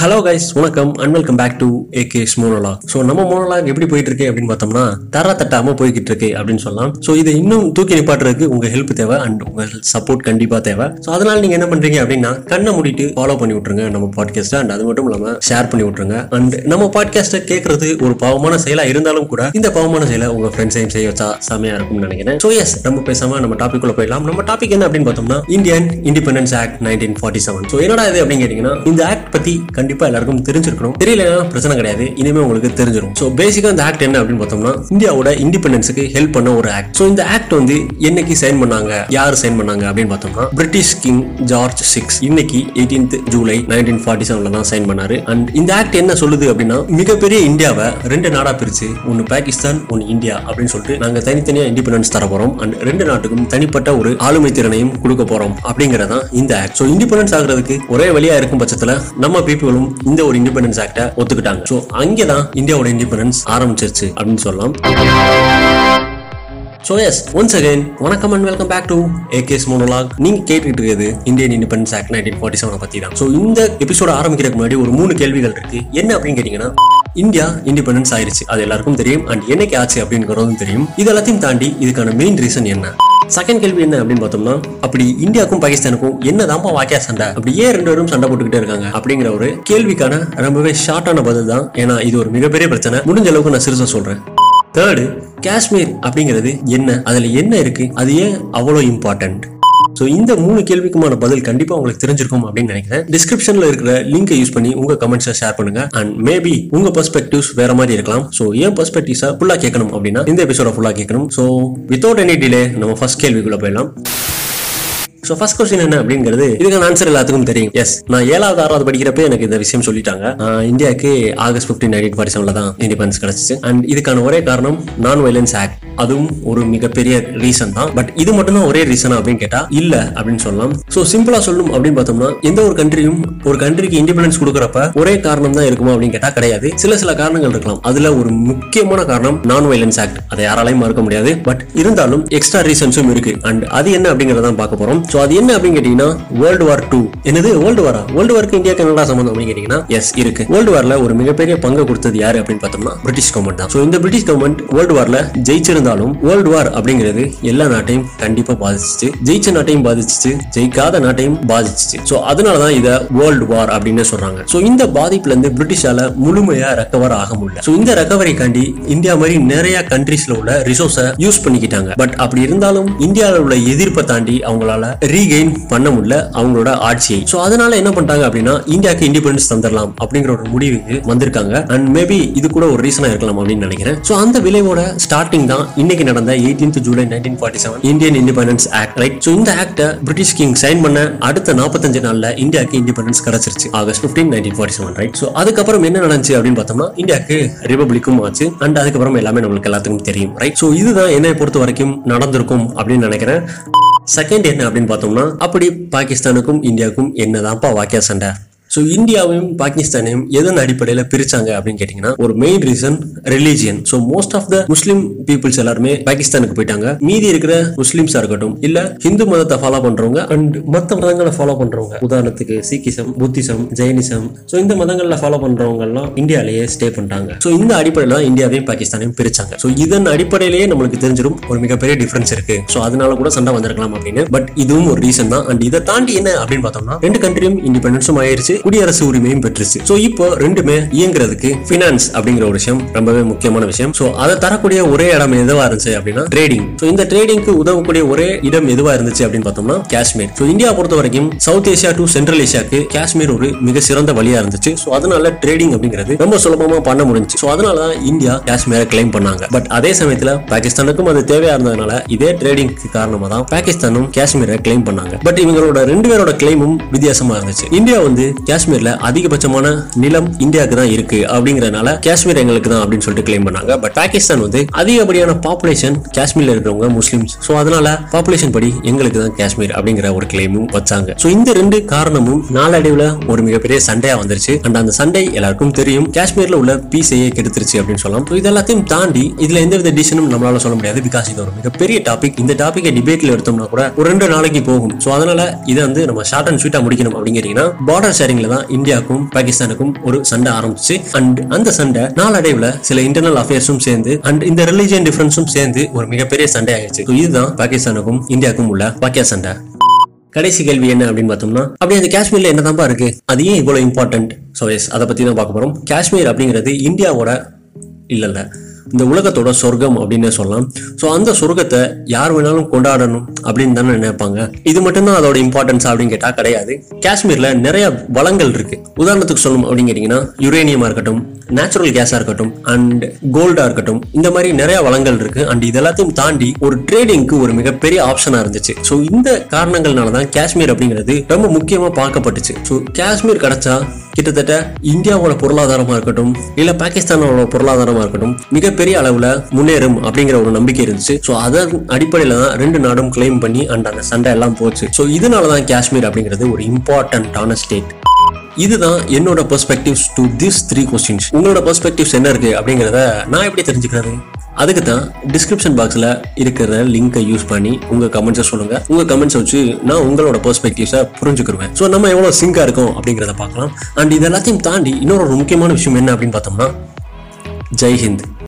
Hello guys வணக்கம் and welcome back to AK's monologue so நம்ம monologue எப்படி போயிட்டு இருக்கு அப்படின்னு பார்த்தோம்னா தர தட்டாம போய்கிட்டு இருக்கு அப்படின்னு சொல்லலாம். ஸோ இதை இன்னும் தூக்கி நிப்பாட்டுறதுக்கு உங்க ஹெல்ப் தேவை அண்ட் உங்க சப்போர்ட் கண்டிப்பா தேவை. ஸோ அதனால நீங்க என்ன பண்றீங்க அப்படின்னா கண்ணை மூடிட்டு ஃபாலோ பண்ணி விட்டுருங்க நம்ம பாட்காஸ்ட் அண்ட் அது மட்டும் இல்லாம ஷேர் பண்ணி விட்டுருங்க. அண்ட் நம்ம பாட்காஸ்ட்டை கேட்கறது ஒரு பாவமான செயலா இருந்தாலும் கூட இந்த பாவமான செயலை உங்க ஃப்ரெண்ட்ஸையும் செய்ய வச்சா செமையா இருக்கும்னு நினைக்கிறேன். ஸோ எஸ் நம்ம பேசாம நம்ம டாபிக் உள்ள போயிடலாம். நம்ம டாபிக் என்ன அப்படின்னு பார்த்தோம்னா Indian independence act nineteen forty seven so என்னடா இது அப்படின்னு கேட்டீங்கன்னா இந்த ஆக்ட் பத்தி கண்டிப்பா எல்லாருக்கும் தெரிஞ்சிருக்கணும். தெரியலனா பிரச்சனை கிடையாது. இனிமே உங்களுக்கு தெரிஞ்சிடும் ஸோ பேசிக்கா இந்த ஆக்ட் என்ன அப்படின்னு பார்த்தோம்னா இந்தியாவோட இண்டிபெண்டன்ஸுக்கு ஹெல்ப் பண்ண ஒரு ஆக்ட் ஸோ இந்த ஆக்ட் வந்து என்னைக்கு சைன் பண்ணாங்க? யார் சைன் பண்ணாங்க அப்படின்னு பார்த்தோம்னா பிரிட்டிஷ் கிங் ஜார்ஜ் சிக்ஸ் இன்னைக்கு எயிட்டீன்த் ஜூலை நைன்டீன் ஃபார்ட்டி செவன்ல தான் சைன் பண்ணாரு. அண்ட் இந்த ஆக்ட் என்ன சொல்லுது அப்படின்னா மிகப்பெரிய இந்தியாவை ரெண்டு நாடா பிரிச்சு ஒன்னு பாகிஸ்தான் ஒன்னு இந்தியா அப்படின்னு சொல்லிட்டு நாங்க தனித்தனியா இண்டிபெண்டன்ஸ் தர போறோம். அண்ட் ரெண்டு நாட்டுக்கும் தனிப்பட்ட ஒரு ஆளுமை திறனையும் கொடுக்க போறோம் அப்படிங்கறதான் இந்த ஆக்ட் ஸோ இண்டிபெண்டன்ஸ் ஆகுறதுக்கு ஒரே வழியா இருக்கும் பட்சத்துல நம்ம பீப்புளும் இந்த ஒரு இண்டிபெண்டன்ஸ் ஆக்டை ஒத்துக்கிட்டாங்க. ஸோ அங்கேதான் இந்தியாவோட இண்டிபெண்டன்ஸ் ஆரம்பிச்சிருச்சு அப்படின்னு சொல்லலாம். ஸோ எஸ் ஒன்ஸ் அகைன் வணக்கம் and welcome back to AK's monologue நீங்க கேட்டுக்கிட்டு இருக்கிறது Indian independence act nineteen forty செவனை பத்தி தான் ஸோ இந்த எபிசோட ஆரம்பிக்கிறதுக்கு முன்னாடி ஒரு மூணு கேள்விகள் இருக்கு. என்ன அப்படின்னு கேட்டீங்கன்னா இந்தியா இண்டிபெண்டன்ஸ் ஆயிருச்சு. அது எல்லாருக்கும் தெரியும். அண்ட் என்னைக்கு ஆச்சு அப்படிங்கிறதும் தெரியும். இது எல்லாத்தையும் தாண்டி இதுக்கான மெயின் ரீசன் என்ன? செகண்ட் கேள்வி என்ன அப்படின்னு பார்த்தோம்னா அப்படி இந்தியாவுக்கும் பாகிஸ்தானுக்கும் என்னதான்ப்பா வாக்கியா சண்டை? அப்படி ஏன் ரெண்டு பேரும் சண்டை போட்டுக்கிட்டே இருக்காங்க? அப்படிங்கிற ஒரு கேள்விக்கான ரொம்பவே ஷார்ட்டான பதில் தான். ஏன்னா இது ஒரு மிகப்பெரிய பிரச்சனை. முடிஞ்ச அளவுக்கு நான் சிறுசா சொல்றேன். தேர்டு காஷ்மீர் அப்படிங்கிறது என்ன? அதுல என்ன இருக்கு? அது ஏன் அவ்வளோ இம்பார்ட்டன்ட் ஸோ இந்த மூணு கேள்விக்குமான பதில் கண்டிப்பா உங்களுக்கு தெரிஞ்சிருக்கும் அப்படின்னு நினைக்கிறேன். டிஸ்கிரிப்ஷனில் இருக்கிற லிங்கை யூஸ் பண்ணி உங்க கமெண்ட்ஸை ஷேர் பண்ணுங்க. அண்ட் மேபி உங்க பெர்ஸ்பெக்டிவ்ஸ் வேற மாதிரி இருக்கலாம். ஸோ ஏன் பெர்ஸ்பெக்டிவ்ஸை ஃபுல்லா கேட்கணும் அப்படின்னா இந்த எபிசோட ஃபுல்லா கேட்கணும். ஸோ வித்தவுட் எனி டிலே நம்ம ஃபர்ஸ்ட் கேள்விக்குள்ள போயிடலாம். ஸோ ஃபர்ஸ்ட் கொஸ்டின் என்ன அப்படிங்கிறது இதுக்கான ஆன்சர் எல்லாத்துக்கும் தெரியும். எஸ் நான் ஏழாவது ஆறாவது படிக்கிறப்ப எனக்கு இந்த விஷயம் சொல்லிட்டாங்க. இந்தியாவுக்கு ஆகஸ்ட் பிப்டீன் நைன்டீன் ஃபார்ட்டி செவன்ல தான் இண்டிபெண்டன்ஸ் கிடைச்சிச்சு. அண்ட் இதுக்கான ஒரே காரணம் நான் வயலன்ஸ் ஆக்ட் அதுவும் ஒரு மிகப்பெரிய ரீசன் தான். பட் இது மட்டும் தான் ஒரே ரீசன் அப்படின்னு கேட்டா இல்ல அப்படின்னு சொல்லலாம். ஸோ சிம்பிளா சொல்லணும் அப்படின்னு பார்த்தோம்னா எந்த ஒரு கண்ட்ரியும் ஒரு கண்ட்ரிக்கு இண்டிபெண்டன்ஸ் கொடுக்குறப்ப ஒரே காரணம் தான் இருக்குமா அப்படின்னு கேட்டா கிடையாது. சில சில காரணங்கள் இருக்கலாம். அதுல ஒரு முக்கியமான காரணம் நான் வயலன்ஸ் ஆக்ட் அதை யாராலையும் மறுக்க முடியாது. பட் இருந்தாலும் எக்ஸ்ட்ரா ரீசன்ஸும் இருக்கு. அண்ட் அது என்ன அப்படிங்கறத பார்க்க போறோம். ஸோ அது என்ன அப்படின்னு கேட்டீங்கன்னா வேர்ல்டு வார் டூ என்னது? வேர்ல்டு வாரா வேர்ல்டு வார்க்கு இந்தியா கனடா சம்பந்தம் அப்படின்னு கேட்டீங்கன்னா எஸ் இருக்கு. வேர்ல்டு வார்ல ஒரு மிகப்பெரிய பங்கு கொடுத்தது யாரு அப்படின்னு பார்த்தோம்னா பிரிட்டிஷ் கவர்மெண்ட் தான். ஸோ இந்த பிரிட்டிஷ் கவர்மெண்ட் வேர்ல்டு வார்ல ஜெயிச்சிருந்தாலும் வேர்ல்டு வார் அப்படிங்கிறது எல்லா நாட்டையும் கண்டிப்பா பாதிச்சிச்சு. ஜெயிச்ச நாட்டையும் பாதிச்சிச்சு. ஜெயிக்காத நாட்டையும் பாதிச்சிச்சு. ஸோ அதனாலதான் இதை வேர்ல்டு வார் அப்படின்னு சொல்றாங்க. ஸோ இந்த பாதிப்புல இருந்து பிரிட்டிஷால முழுமையா ரெக்கவர் ஆக முடியல. ஸோ இந்த ரெக்கவரிக்காண்டி இந்தியா மாதிரி நிறைய கண்ட்ரீஸ்ல உள்ள ரிசோர்ஸை யூஸ் பண்ணிக்கிட்டாங்க. பட் அப்படி இருந்தாலும் இந்தியாவில் உள்ள எதிர்ப்பை தாண்டி அவங்களால ரீகெயின் பண்ண முடியல அவங்களோட ஆட்சியை. ஸோ அதனால என்ன பண்ணிட்டாங்க அப்படின்னா இந்தியாவுக்கு இண்டிபெண்டன்ஸ் தந்துடலாம் அப்படிங்கிற ஒரு முடிவுக்கு வந்திருக்காங்க. அண்ட் மேபி இது கூட ஒரு ரீசனா இருக்கலாம் அப்படின்னு நினைக்கிறேன். ஸோ அந்த விளைவோட ஸ்டார்டிங் தான் இன்னைக்கு நடந்த eighteenth July nineteen forty seven Indian independence act right so இந்த ஆக்டை பிரிட்டிஷ் கிங் சைன் பண்ண அடுத்த நாற்பத்தஞ்சு நாள்ல இந்தியாவுக்கு இண்டிபெண்டன்ஸ் கிடைச்சிருச்சு. August fifteen nineteen forty seven right so அதுக்கப்புறம் என்ன நடந்துச்சு அப்படின்னு பார்த்தோம்னா இந்தியாவுக்கு ரிபப்ளிக்கும் ஆச்சு. அண்ட் அதுக்கப்புறம் எல்லாமே நம்மளுக்கு எல்லாத்துக்கும் தெரியும் ரைட் ஸோ இதுதான் என்னை பொறுத்த வரைக்கும் நடந்திருக்கும் அப்படின்னு நினைக்கிறேன். செகண்ட் என்ன அப்படின்னு பார்த்தோம்னா அப்படி பாகிஸ்தானுக்கும் இந்தியாவுக்கும் என்னதான்ப்பா வாக்கிய சண்டை? ஸோ இந்தியாவையும் பாகிஸ்தானையும் எதன் அடிப்படையில் பிரிச்சாங்க அப்படின்னு கேட்டிங்கன்னா ஒரு main reason religion so most of the Muslim peoples எல்லாருமே பாகிஸ்தானுக்கு போயிட்டாங்க. மீதி இருக்கிற முஸ்லீம்ஸாக இருக்கட்டும் இல்லை ஹிந்து மதத்தை ஃபாலோ பண்றவங்க அண்ட் மற்ற மதங்களை ஃபாலோ பண்றவங்க. உதாரணத்துக்கு சீக்கிசம் புத்திசம் ஜெயினிசம் ஸோ இந்த மதங்களில் ஃபாலோ பண்ணுறவங்கலாம் இந்தியாவிலேயே ஸ்டே பண்ணிட்டாங்க. ஸோ இந்த அடிப்படையில் தான் இந்தியாவையும் பாகிஸ்தானையும் பிரிச்சாங்க. ஸோ இதன் அடிப்படையிலேயே நம்மளுக்கு தெரிஞ்சிடும் ஒரு மிகப்பெரிய டிஃப்ரென்ஸ் இருக்கு. ஸோ அதனால கூட சண்டை வந்திருக்கலாம் அப்படின்னு. பட் இதுவும் ஒரு ரீசன் தான். அண்ட் இதை தாண்டி என்ன அப்படின்னு பார்த்தோம்னா ரெண்டு கண்ட்ரியும் இண்டிபெண்டன்ஸும் ஆயிருச்சு. குடியரசு உரிமையும் பெற்றுச்சு. ஸோ இப்போ ரெண்டுமே இயங்குறதுக்கு பினான்ஸ் அப்படிங்கிற ஒரு விஷயம் ரொம்பவே முக்கியமான விஷயம். ஸோ அதை தரக்கூடிய ஒரே இடம் எதுவா இருந்துச்சு அப்படின்னா ட்ரேடிங் ஸோ இந்த ட்ரேடிங்க்கு உதவக்கூடிய ஒரே இடம் எதுவா இருந்துச்சு அப்படின்னு பார்த்தோம்னா காஷ்மீர். ஸோ இந்தியா பொறுத்த வரைக்கும் சவுத் ஏஷியா டு சென்ட்ரல் ஏஷியாக்கு காஷ்மீர் ஒரு மிக சிறந்த வழியா இருந்துச்சு. ஸோ அதனால ட்ரேடிங் அப்படிங்கிறது ரொம்ப சுலபமா பண்ண முடிஞ்சு ஸோ அதனால தான் இந்தியா காஷ்மீரை கிளைம் பண்ணாங்க. பட் அதே சமயத்துல பாகிஸ்தானுக்கும் அது தேவையா இருந்ததுனால இதே ட்ரேடிங்க்கு காரணமா தான் பாகிஸ்தானும் காஷ்மீரை கிளைம் பண்ணாங்க. பட் இவங்களோட ரெண்டு பேரோட கிளைமும் வித்தியாசமா இருந்துச்சு. இந்தியா வந்து காஷ்மீர்ல அதிகபட்சமான நிலம் இந்தியாவுக்கு தான் இருக்கு அப்படிங்கறதுனால காஷ்மீர் எங்களுக்கு தான் அப்படின்னு சொல்லிட்டு கிளைம் பண்ணாங்க. பட் பாகிஸ்தான் வந்து அதிகப்படியான பாப்புலேஷன் காஷ்மீர்ல இருக்கிறவங்க முஸ்லிம்ஸ். ஸோ அதனால பாப்புலேஷன் படி எங்களுக்கு தான் காஷ்மீர் அப்படிங்கிற ஒரு கிளைமும் வச்சாங்க. ஸோ இந்த ரெண்டு காரணமும் நாளடைவுல ஒரு மிகப்பெரிய சண்டையா வந்துருச்சு. அண்ட் அந்த சண்டை எல்லாருக்கும் தெரியும். காஷ்மீர்ல உள்ள பீஸையே கெடுத்துருச்சு அப்படின்னு சொல்லலாம். ஸோ இது எல்லாத்தையும் தாண்டி இதுல எந்த வித டிசிஷனும் நம்மளால சொல்ல முடியாது. பிகாஸ் இது ஒரு மிகப்பெரிய டாபிக் இந்த டாபிக்கை டிபேட்ல எடுத்தோம்னா கூட ஒரு ரெண்டு நாளைக்கு போகும். ஸோ அதனால இதை வந்து நம்ம ஷார்ட் அண்ட் ஸ்வீட்டா முடிக்கணும் அப்படிங்கிறீங்கன்னா பார்டர் ஷேரிங் ஸ்டார்டிங்ல தான் இந்தியாவுக்கும் பாகிஸ்தானுக்கும் ஒரு சண்டை ஆரம்பிச்சு அண்ட் அந்த சண்டை நாளடைவுல சில இன்டர்னல் அஃபேர்ஸும் சேர்ந்து அண்ட் இந்த ரிலிஜியன் டிஃபரன்ஸும் சேர்ந்து ஒரு மிகப்பெரிய சண்டை ஆயிடுச்சு. இதுதான் பாகிஸ்தானுக்கும் இந்தியாவுக்கும் உள்ள பாக்கியா சண்டை. கடைசி கேள்வி என்ன அப்படின்னு பார்த்தோம்னா அப்படி அந்த காஷ்மீர்ல என்னதான்பா இருக்கு? அது ஏன் இவ்வளவு இம்பார்ட்டன்ட் ஸோ எஸ் அதை பத்தி தான் பார்க்க போறோம். காஷ்மீர் அப்படிங்கிறது இந்தியாவோட இல்ல இந்த உலகத்தோட சொர்க்கம் அப்படின்னு சொல்லலாம். ஸோ அந்த சொர்க்கத்தை யார் வேணாலும் கொண்டாடணும் அப்படின்னு தானே நினைப்பாங்க. இது மட்டும்தான் அதோட இம்பார்ட்டன்ஸ் அப்படின்னு கேட்டா கிடையாது. காஷ்மீர்ல நிறைய வளங்கள் இருக்கு. உதாரணத்துக்கு சொல்லணும் அப்படின்னு கேட்டீங்கன்னா யுரேனியமா இருக்கட்டும் நேச்சுரல் கேஸா இருக்கட்டும் அண்ட் கோல்டா இருக்கட்டும் இந்த மாதிரி நிறைய வளங்கள் இருக்கு. அண்ட் இது எல்லாத்தையும் தாண்டி ஒரு ட்ரேடிங்க்கு ஒரு மிகப்பெரிய ஆப்ஷனா இருந்துச்சு. ஸோ இந்த காரணங்கள்னால தான் காஷ்மீர் அப்படிங்கிறது ரொம்ப முக்கியமா பார்க்கப்பட்டுச்சு. ஸோ காஷ்மீர் கிடைச்சா கிட்டத்தட்ட இந்தியாவோட பொருளாதாரமா இருக்கட்டும் இல்ல பாகிஸ்தானோட பொருளாதாரமா இருக்கட்டும் மிகப்பெரிய அளவுல முன்னேறும் அப்படிங்கிற ஒரு நம்பிக்கை இருந்துச்சு. ஸோ அதன் அடிப்படையில தான் ரெண்டு நாடும் கிளைம் பண்ணி அண்ட் அந்த சண்டை எல்லாம் போச்சு. ஸோ இதனால தான் காஷ்மீர் அப்படிங்கிறது ஒரு இம்பார்ட்டன்டான ஸ்டேட் இதுதான் என்னோட perspectives to this three questions உங்களோட பெர்ஸ்பெக்டிவ்ஸ் என்ன இருக்கு அப்படிங்கிறத நான் எப்படி தெரிஞ்சுக்கிறது? அதுக்கு தான் டிஸ்கிரிப்ஷன் பாக்ஸில் இருக்கிற லிங்கை யூஸ் பண்ணி உங்கள் கமெண்ட்ஸை சொல்லுங்கள் உங்கள் கமெண்ட்ஸை வச்சு நான் உங்களோட பெர்ஸ்பெக்டிவ்ஸை புரிஞ்சுக்கிருவேன். ஸோ நம்ம எவ்வளோ சிங்காக இருக்கும் அப்படிங்கிறத பார்க்கலாம். அண்ட் இது எல்லாத்தையும் தாண்டி இன்னொரு ஒரு முக்கியமான விஷயம் என்ன அப்படின்னு பார்த்தோம்னா ஜெய் ஹிந்த்.